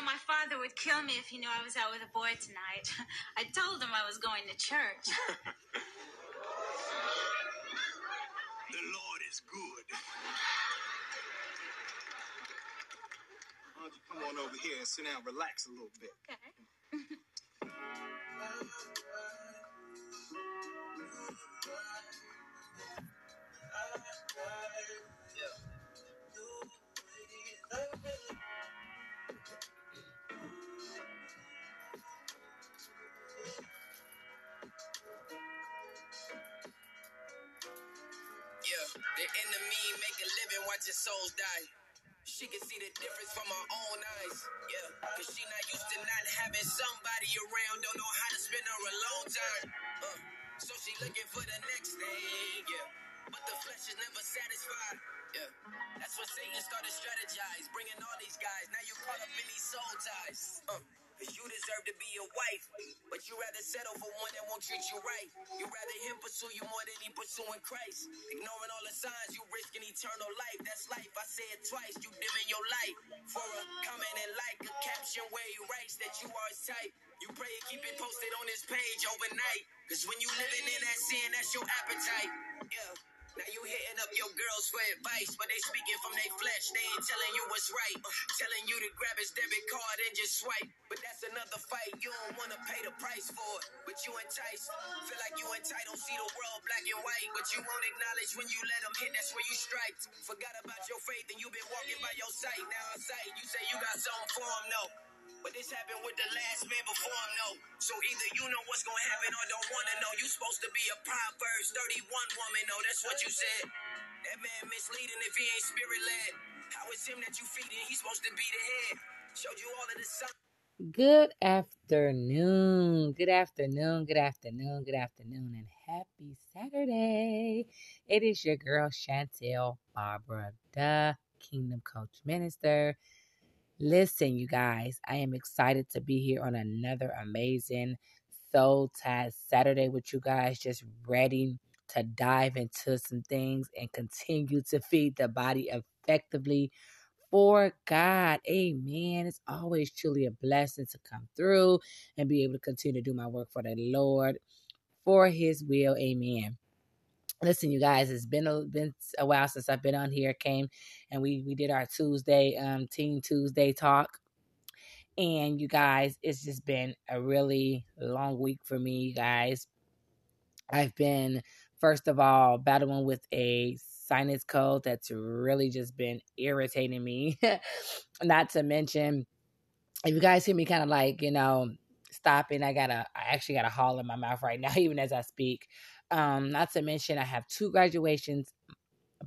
know, my father would kill me if he knew I was out with a boy tonight. I told him I was going to church. The Lord is good. Why don't you come on over here and sit down, relax a little bit. Okay. Yeah, the enemy make a living watching souls die. She can see the difference from her own eyes. Yeah, cause she not used to not having somebody around, don't know how to spend her alone time. Uh, so she looking for the next thing, yeah. But the flesh is never satisfied. Yeah, that's when Satan started strategize, bringing all these guys. Now you caught up in these soul ties. Uh, Cause you deserve to be a wife, but you rather settle for one that won't treat you right. You rather him pursue you more than he pursuing Christ. Ignoring all the signs, you risking eternal life. That's life. I say it twice. You dimming your light for a comment and like a caption where he writes that you are his type. You pray and keep it posted on his page overnight. Cause when you living in that sin, that's your appetite. Yeah. Now you hitting up your girls for advice, but they speaking from their flesh. They ain't telling you what's right. Telling you to grab his debit card and just swipe. But that's another fight. You don't wanna pay the price for it. But you enticed. Feel like you entitled. See the world black and white. But you won't acknowledge when you let them hit. That's where you strike. Forgot about your faith and you been walking by your sight. Now I sight. You say you got something for him, no. But this happened with the last man before him, no. So either you know what's gonna happen or don't wanna know. You supposed to be a Proverbs 31 woman, no, that's what you said. That man misleading if he ain't spirit led. How is him that you feeding? He's supposed to be the head. Showed you all of the signs. Good afternoon. Good afternoon. Good afternoon. Good afternoon. And happy Saturday. It is your girl, Chantel Barbara, the Kingdom Coach Minister. Listen, you guys, I am excited to be here on another amazing Soul Ties Saturday with you guys, just ready to dive into some things and continue to feed the body effectively for God. Amen. It's always truly a blessing to come through and be able to continue to do my work for the Lord for his will. Amen. Listen, you guys, it's been a been a while since I've been on here. Came and we we did our Tuesday um Team Tuesday talk. And you guys, it's just been a really long week for me, you guys. I've been first of all battling with a sinus cold that's really just been irritating me. Not to mention, if you guys hear me kind of like, you know, stopping, I got a, I actually got a haul in my mouth right now, even as I speak. Um, not to mention, I have two graduations,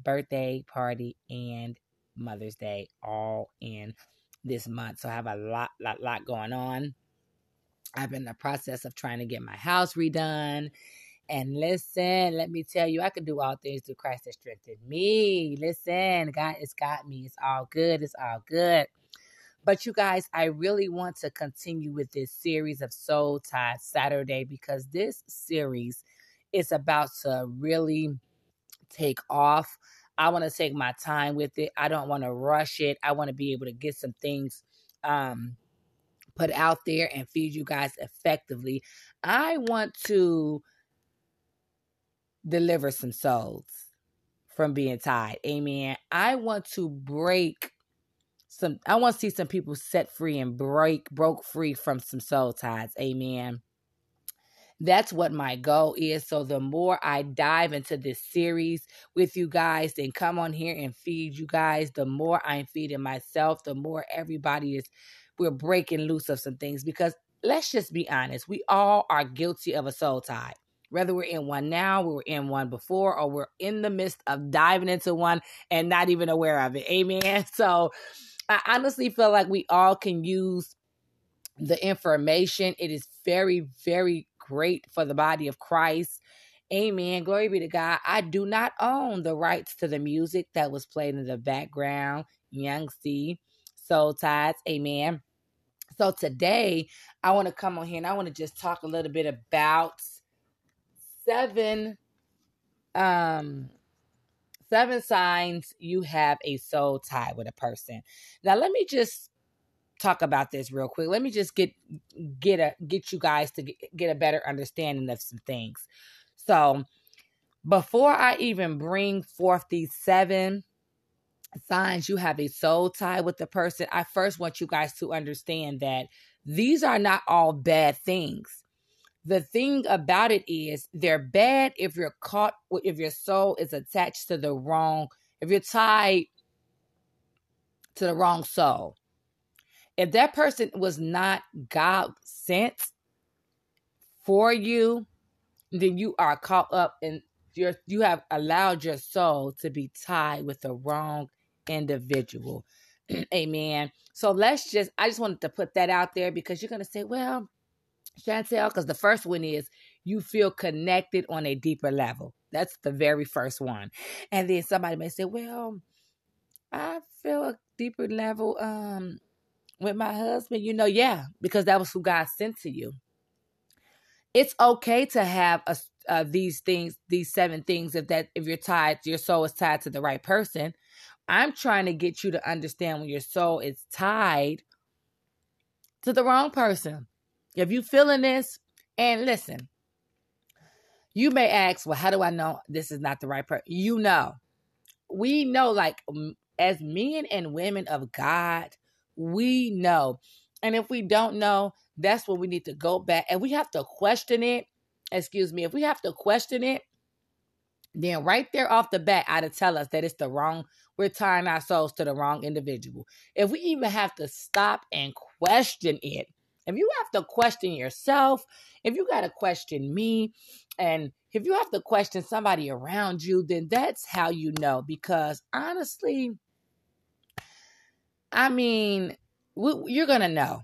birthday party, and Mother's Day all in this month. So I have a lot, lot, lot going on. I've been in the process of trying to get my house redone. And listen, let me tell you, I can do all things through Christ that strengthened me. Listen, God has got me. It's all good. It's all good. But you guys, I really want to continue with this series of Soul Ties Saturday because this series is about to really take off. I want to take my time with it. I don't want to rush it. I want to be able to get some things um, put out there and feed you guys effectively. I want to deliver some souls from being tied. Amen. I want to break some I want to see some people set free and break broke free from some soul ties. Amen. That's what my goal is. So the more I dive into this series with you guys and come on here and feed you guys, the more I'm feeding myself, the more everybody is we're breaking loose of some things because let's just be honest, we all are guilty of a soul tie whether we're in one now, we were in one before, or we're in the midst of diving into one and not even aware of it. Amen. So I honestly feel like we all can use the information. It is very, very great for the body of Christ. Amen. Glory be to God. I do not own the rights to the music that was played in the background. Young C, Soul Ties. Amen. So today I want to come on here and I want to just talk a little bit about seven um seven signs you have a soul tie with a person. Now let me just talk about this real quick. Let me just get get a get you guys to get, a better understanding of some things. So, before I even bring forth these seven signs you have a soul tie with the person, I first want you guys to understand that these are not all bad things. The thing about it is they're bad if you're caught if your soul is attached to the wrong if you're tied to the wrong soul. If that person was not God sent for you, then you are caught up in your you have allowed your soul to be tied with the wrong individual. Amen. So let's just I just wanted to put that out there because you're gonna say, well, Chantel, because the first one is you feel connected on a deeper level. That's the very first one. And then somebody may say, Well, I feel a deeper level um with my husband. You know, yeah, because that was who God sent to you. It's okay to have a, uh, these things, these seven things, if that if you're tied, your soul is tied to the right person. I'm trying to get you to understand when your soul is tied to the wrong person. If you feeling this, and listen, you may ask, well, how do I know this is not the right person? You know. We know, like, as men and women of God, we know. And if we don't know, that's when we need to go back and we have to question it. Excuse me. If we have to question it, then right there off the bat, I'd tell us that it's the wrong, we're tying our souls to the wrong individual. If we even have to stop and question it, if you have to question yourself, if you got to question me, and if you have to question somebody around you, then that's how you know. Because honestly, I mean, you're going to know.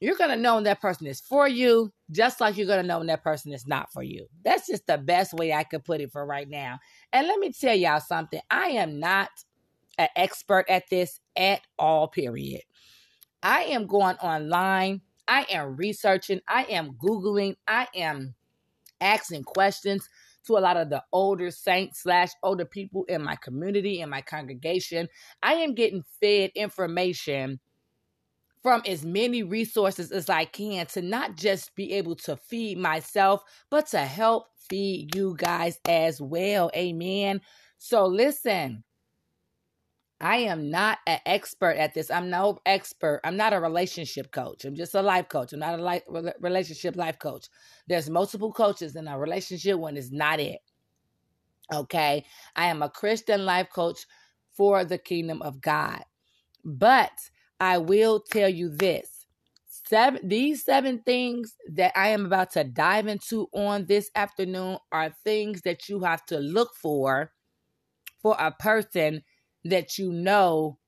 You're going to know when that person is for you, just like you're going to know when that person is not for you. That's just the best way I could put it for right now. And let me tell y'all something I am not an expert at this at all, period. I am going online I am researching, I am Googling, I am asking questions to a lot of the older saints slash older people in my community, in my congregation. I am getting fed information from as many resources as I can to not just be able to feed myself, but to help feed you guys as well. Amen. So listen, I am not an expert at this. I'm no expert. I'm not a relationship coach. I'm just a life coach. I'm not a life, relationship life coach. There's multiple coaches in a relationship one is not it. Okay. I am a Christian life coach for the kingdom of God. But I will tell you this. Seven these seven things that I am about to dive into on this afternoon are things that you have to look for for a person that you know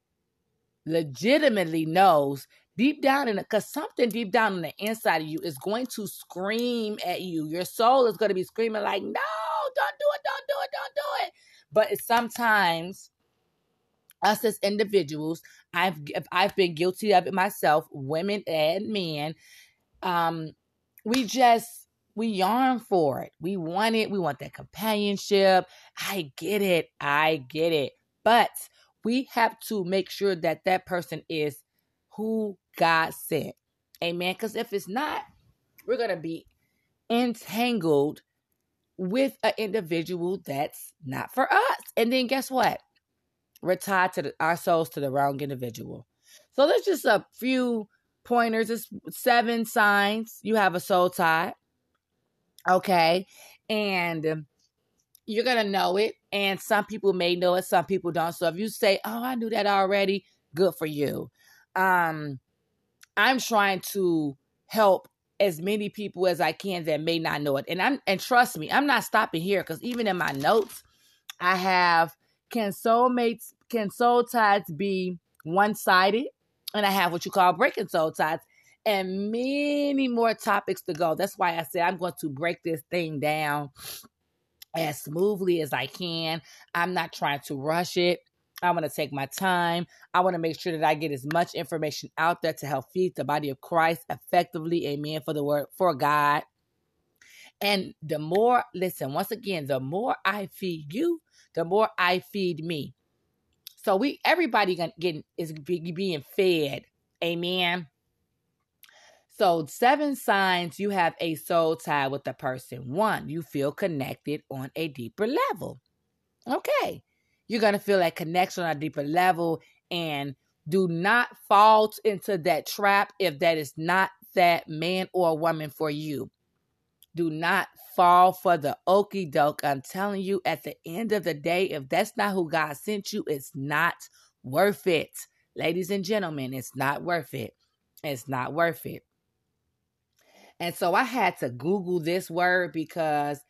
legitimately knows deep down in it because something deep down on the inside of you is going to scream at you. Your soul is going to be screaming like no don't do it don't do it don't do it. But sometimes us as individuals i've i've been guilty of it myself women and men um we just we yearn for it. We want it. We want that companionship. I get it. I get it. But we have to make sure that that person is who God sent. Amen. Because if it's not, we're going to be entangled with an individual that's not for us. And then guess what? We're tied to the, our souls to the wrong individual. So there's just a few pointers. It's seven signs you have a soul tie. Okay. And you're going to know it. And some people may know it, some people don't. So if you say, oh, I knew that already, good for you. Um, I'm trying to help as many people as I can that may not know it. And I'm and trust me, I'm not stopping here because even in my notes, I have can soulmates can soul ties be one-sided? And I have what you call breaking soul ties and many more topics to go. That's why I said I'm going to break this thing down as smoothly as I can. I'm not trying to rush it. I want to take my time. I want to make sure that I get as much information out there to help feed the body of Christ effectively. Amen. For the word, for God. And the more, listen, once again, the more I feed you, the more I feed me. So we, everybody getting is being fed Amen. So, seven signs you have a soul tie with the person. One, you feel connected on a deeper level. Okay. You're going to feel that connection on a deeper level and do not fall into that trap if that is not that man or woman for you. Do not fall for the okey doke. I'm telling you, at the end of the day, if that's not who God sent you, it's not worth it. Ladies and gentlemen, it's not worth it. It's not worth it. And so I had to Google this word because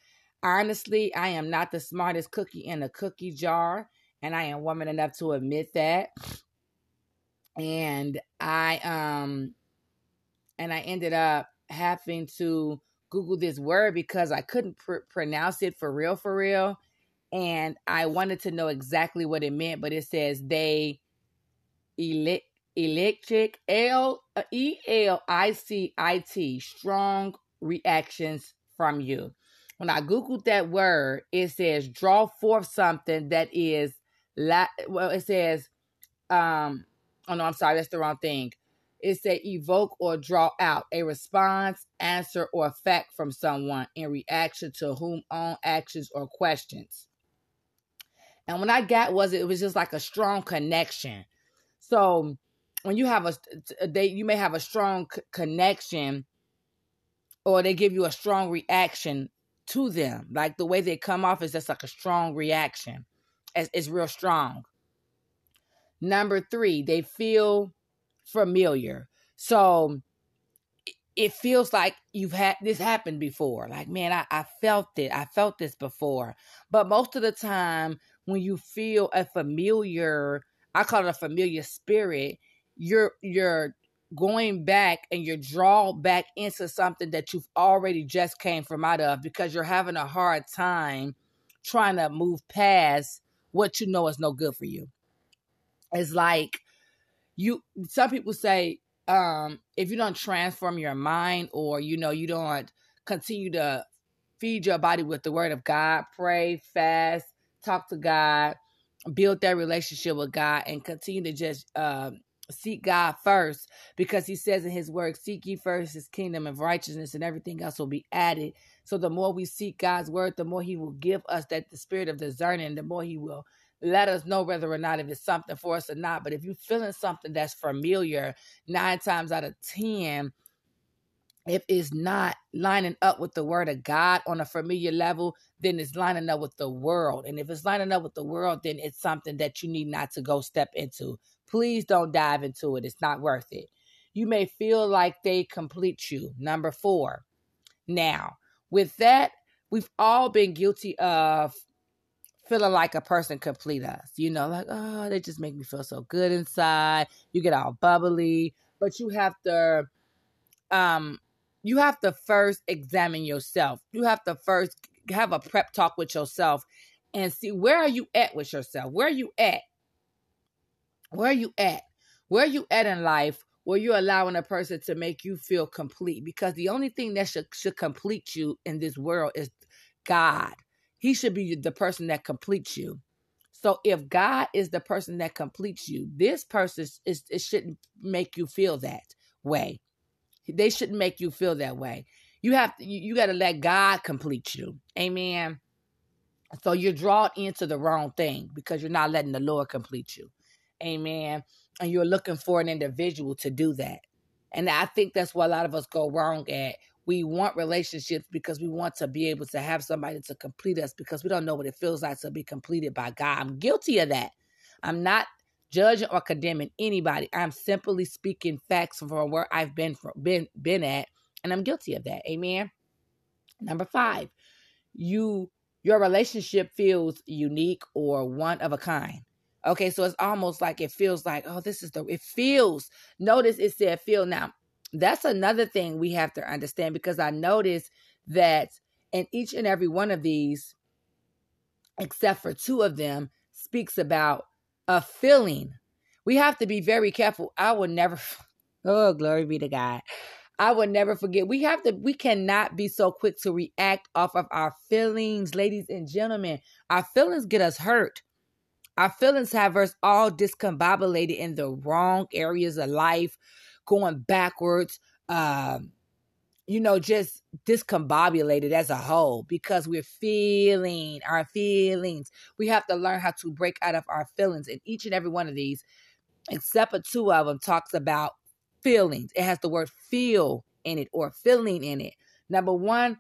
honestly, I am not the smartest cookie in a cookie jar. And I am woman enough to admit that. And I um and I ended up having to Google this word because I couldn't pr- pronounce it for real, for real. And I wanted to know exactly what it meant, but it says they elect electric L uh, E L I C I T strong reactions from you. When I googled that word, it says draw forth something that is la- well it says um oh no, I'm sorry, that's the wrong thing. It said evoke or draw out a response, answer, or fact from someone in reaction to whom own actions or questions. And when I got was it, it was just like a strong connection. So when you have a they you may have a strong c- connection or they give you a strong reaction to them. Like the way they come off is just like a strong reaction. It's, it's real strong. Number three they feel familiar. So it feels like you've had this happened before. Like man I, I felt it. I felt this before. But most of the time when you feel a familiar i call it a familiar spirit you're you're going back and you're drawn back into something that you've already just came from out of because you're having a hard time trying to move past what you know is no good for you. It's like you some people say um if you don't transform your mind or you know you don't continue to feed your body with the word of God, pray, fast, talk to God, build that relationship with God and continue to just um seek God first because he says in his word, seek ye first his kingdom of righteousness and everything else will be added. So the more we seek God's word, the more he will give us that the spirit of discerning, the more he will let us know whether or not if it's something for us or not. But if you're feeling something that's familiar, nine times out of ten, if it's not lining up with the word of God on a familiar level, then it's lining up with the world. And if it's lining up with the world, then it's something that you need not to go step into. Please don't dive into it. It's not worth it. You may feel like they complete you. Number four. Now, with that, we've all been guilty of feeling like a person complete us. You know, like, oh, they just make me feel so good inside. You get all bubbly, but you have to um you have to first examine yourself. You have to first have a prep talk with yourself and see where are you at with yourself? Where are you at? Where are you at? Where are you at in life where you're allowing a person to make you feel complete? Because the only thing that should, should complete you in this world is God. He should be the person that completes you. So if God is the person that completes you, this person is it shouldn't make you feel that way. They shouldn't make you feel that way. You have to, you, you got to let God complete you. Amen. So you're drawn into the wrong thing because you're not letting the Lord complete you. Amen. And you're looking for an individual to do that. And I think that's where a lot of us go wrong at. We want relationships because we want to be able to have somebody to complete us because we don't know what it feels like to be completed by God. I'm guilty of that. I'm not judging or condemning anybody. I'm simply speaking facts from where I've been from, been been at, and I'm guilty of that. Amen. Number five, you your relationship feels unique or one of a kind. Okay, so it's almost like it feels like, oh, this is the it feels. Notice it said feel now. That's another thing we have to understand because I noticed that in each and every one of these, except for two of them, speaks about a feeling. We have to be very careful. I will never oh glory be to God. I will never forget. We have to, we cannot be so quick to react off of our feelings, ladies and gentlemen. Our feelings get us hurt. Our feelings have us all discombobulated in the wrong areas of life, going backwards, um, you know, just discombobulated as a whole because we're feeling our feelings. We have to learn how to break out of our feelings. And each and every one of these, except for two of them, talks about feelings. It has the word feel in it or feeling in it. Number one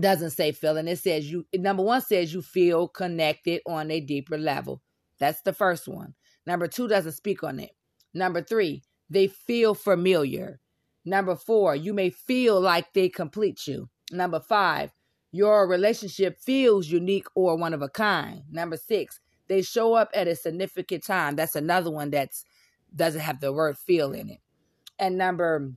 doesn't say feeling. It says you, number one says you feel connected on a deeper level. That's the first one. Number two doesn't speak on it. Number three, they feel familiar. Number four, you may feel like they complete you. Number five, your relationship feels unique or one of a kind. Number six, they show up at a significant time. That's another one that's doesn't have the word feel in it. And number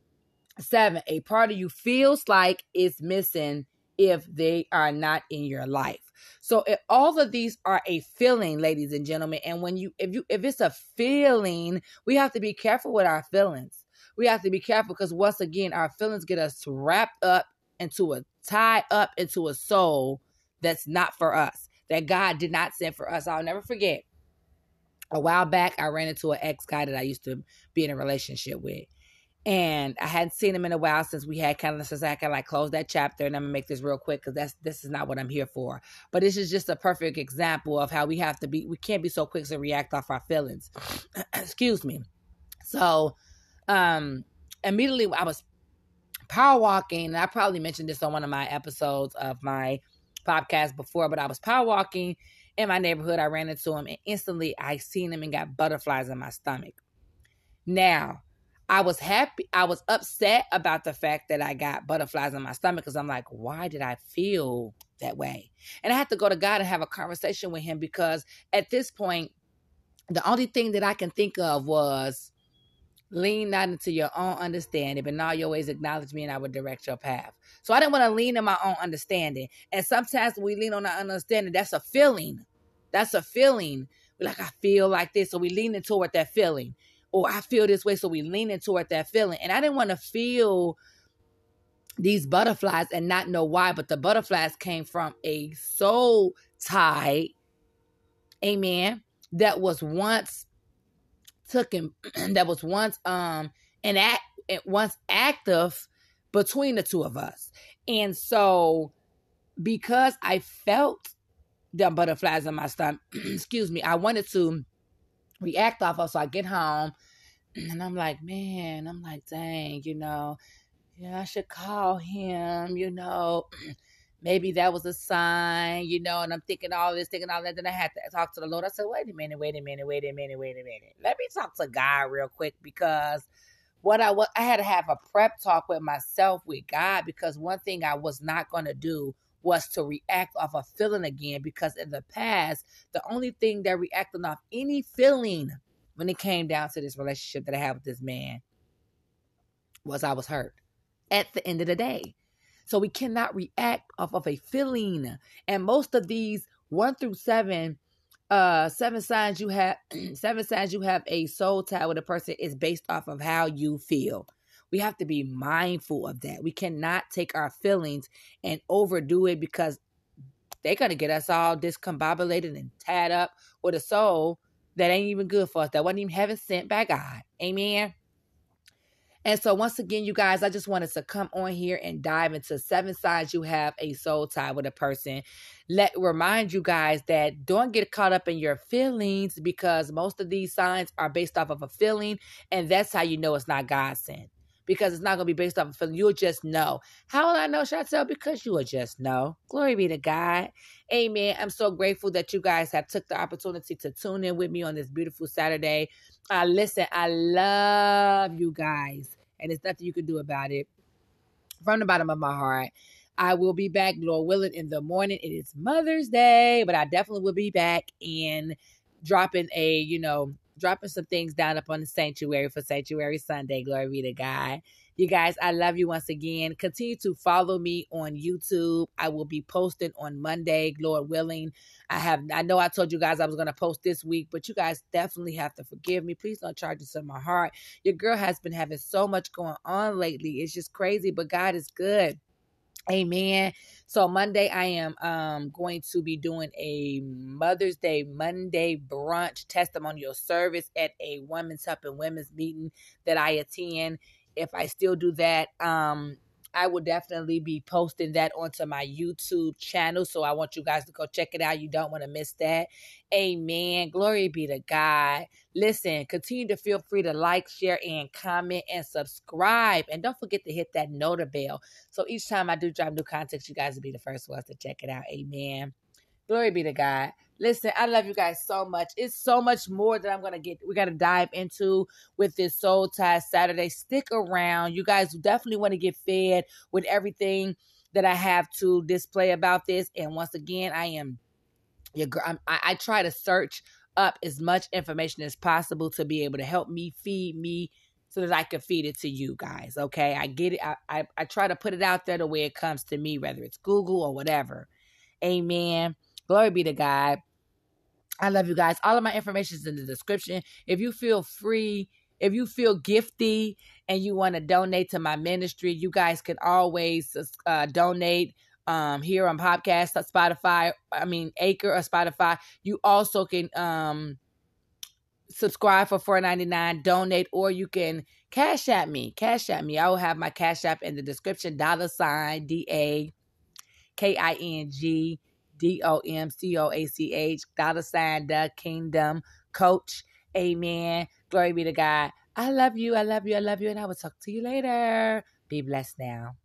seven, a part of you feels like it's missing if they are not in your life. So if all of these are a feeling, ladies and gentlemen, and when you if you if it's a feeling, we have to be careful with our feelings. We have to be careful because once again, our feelings get us wrapped up into a tie up into a soul that's not for us, that God did not send for us. I'll never forget. A while back, I ran into an ex guy that I used to be in a relationship with and I hadn't seen him in a while since we had kind of since I kind of like close that chapter. And I'm gonna make this real quick because that's this is not what I'm here for. But this is just a perfect example of how we have to be. We can't be so quick to react off our feelings. Excuse me. So, um, immediately I was power walking, and I probably mentioned this on one of my episodes of my podcast before, but I was power walking in my neighborhood. I ran into him, and instantly I seen him and got butterflies in my stomach. Now I was happy. I was upset about the fact that I got butterflies in my stomach because I'm like, why did I feel that way? And I had to go to God and have a conversation with Him because at this point, the only thing that I can think of was lean not into your own understanding, but in all your ways acknowledge me and I will direct your path. So I didn't want to lean in my own understanding. And sometimes we lean on our understanding, that's a feeling. That's a feeling. We're like, I feel like this. So we lean into it, that feeling or I feel this way. So we leaning toward that feeling. And I didn't want to feel these butterflies and not know why, but the butterflies came from a soul tie, amen, that was once taken, that was once um an act once active between the two of us. And so because I felt the butterflies in my stomach, excuse me, I wanted to react off of. So I get home and I'm like, man, I'm like, dang, you know, yeah, I should call him, you know. Maybe that was a sign, you know, and I'm thinking all this, thinking all that. Then I had to talk to the Lord. I said, wait a minute, wait a minute, wait a minute, wait a minute. Let me talk to God real quick because what I was, I had to have a prep talk with myself with God because one thing I was not going to do was to react off a feeling again because in the past, the only thing that reacted off any feeling when it came down to this relationship that I had with this man was I was hurt at the end of the day. So we cannot react off of a feeling. And most of these one through seven, uh, seven signs you have, seven signs you have a soul tie with a person is based off of how you feel. We have to be mindful of that. We cannot take our feelings and overdo it because they're going to get us all discombobulated and tied up with a soul that ain't even good for us, that wasn't even heaven sent by God. Amen. And so, once again, you guys, I just wanted to come on here and dive into seven signs you have a soul tie with a person. Let remind you guys that don't get caught up in your feelings because most of these signs are based off of a feeling, and that's how you know it's not God sent because it's not going to be based off of feeling. You'll just know. How will I know, Chantel? Because you will just know. Glory be to God. Amen. I'm so grateful that you guys have took the opportunity to tune in with me on this beautiful Saturday. Uh, listen, I love you guys, and there's nothing you can do about it. From the bottom of my heart, I will be back, Lord willing, in the morning. It is Mother's Day, but I definitely will be back and dropping a, you know, dropping some things down up on the sanctuary for Sanctuary Sunday. Glory be to God. You guys, I love you once again. Continue to follow me on YouTube. I will be posting on Monday, Lord willing. I have I know I told you guys I was gonna post this week, but you guys definitely have to forgive me. Please don't charge this in my heart. Your girl has been having so much going on lately. It's just crazy, but God is good. Amen. So Monday I am um going to be doing a Mother's Day Monday brunch testimonial service at a women's help and women's meeting that I attend. If I still do that, um I will definitely be posting that onto my YouTube channel. So I want you guys to go check it out. You don't want to miss that. Amen. Glory be to God. Listen, continue to feel free to like, share, and comment and subscribe. And don't forget to hit that nota bell. So each time I do drop new content, you guys will be the first ones to check it out. Amen. Glory be to God. Listen, I love you guys so much. It's so much more that I'm gonna get. We gotta dive into with this Soul Tie Saturday. Stick around. You guys definitely want to get fed with everything that I have to display about this. And once again, I am your girl. I, I try to search up as much information as possible to be able to help me feed me so that I can feed it to you guys. Okay, I get it. I, I, I try to put it out there the way it comes to me, whether it's Google or whatever. Amen. Glory be to God. I love you guys. All of my information is in the description. If you feel free, if you feel gifty and you want to donate to my ministry, you guys can always uh, donate um, here on podcast, Spotify, I mean Anchor or Spotify. You also can um, subscribe for four ninety nine, donate, or you can cash at me. Cash at me. I will have my cash app in the description. Dollar sign D A K I N G D O M C O A C H, dollar sign, the kingdom coach. Amen. Glory be to God. I love you. I love you. I love you. And I will talk to you later. Be blessed now.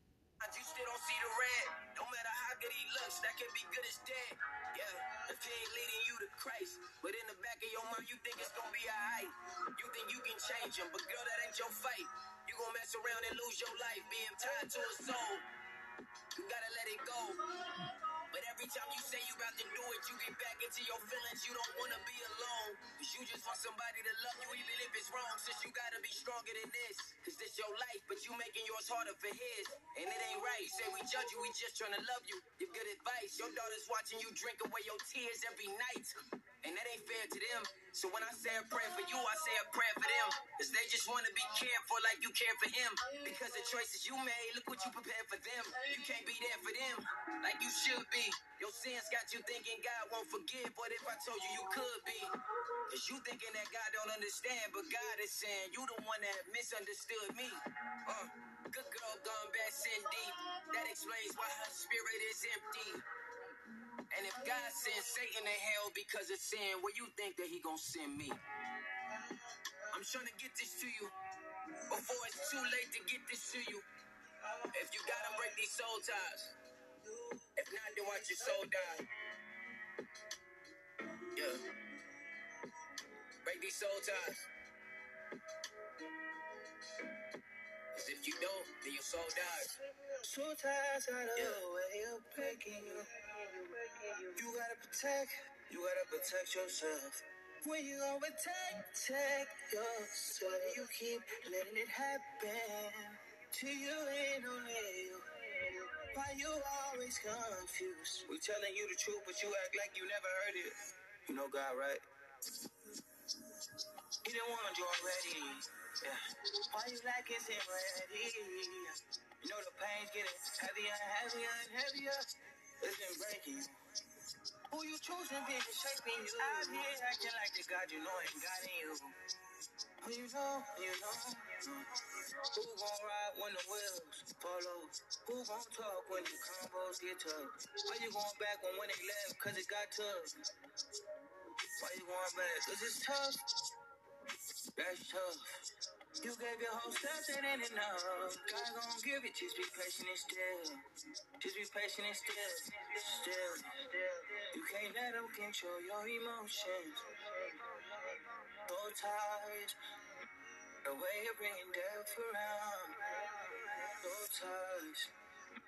But in the back of your mind, you think it's gonna be alright. You think you can change him, but girl, that ain't your fight. You mess around and lose your life being tied to a soul. You gotta let it go. But every time you say you about to do it, you get back into your feelings. You don't wanna be alone. Cause you just want somebody to love you even if it's wrong. Since you gotta be stronger than this. Cause this your life, but you making yours harder for his. And it ain't right. You say we judge you, we just trying to love you. Give good advice. Your daughter's watching you drink away your tears every night. And that ain't fair to them. So when I say a prayer for you, I say a prayer for them. Cause they just wanna be cared for like you care for him. Because the choices you made, look what you prepared for them. You can't be there for them like you should be. Your sins got you thinking God won't forgive, but if I told you you could be. Cause you thinking that God don't understand, but God is saying you the one that misunderstood me. Uh, good girl gone bad, sin deep. That explains why her spirit is empty. And if God sends Satan to hell because of sin, where you think that he gonna send me? I'm trying to get this to you before it's too late to get this to you. If you gotta break these soul ties. If not, then watch your soul die. Yeah. Break these soul ties. Cause if you don't, then your soul dies. Soul ties out of yeah. the way of breaking you. You gotta protect, you gotta protect yourself. When you gonna protect, protect yourself, you keep letting it happen to you and only you. Why you always confused? We're telling you the truth, but you act like you never heard it. You know God, right? He didn't want you already. Yeah. Why you like it's ready? You know the pain's getting heavier and heavier and heavier. It's been breaking. Who you choosing been shaping you? Out here acting like the God you know ain't got in you. Who you know, you know. Who gon' ride when the wheels follow? Who gon' talk when the combos get tough? Why you going back when when they left? Cause it got tough. Why you going back? Cause it's tough. That's tough. You gave your whole self, that ain't enough. God gon' give it, just be patient and still. Just be patient and still. Still. You can't let them control your emotions. Throw ties. The way you're bringing death around. Those ties.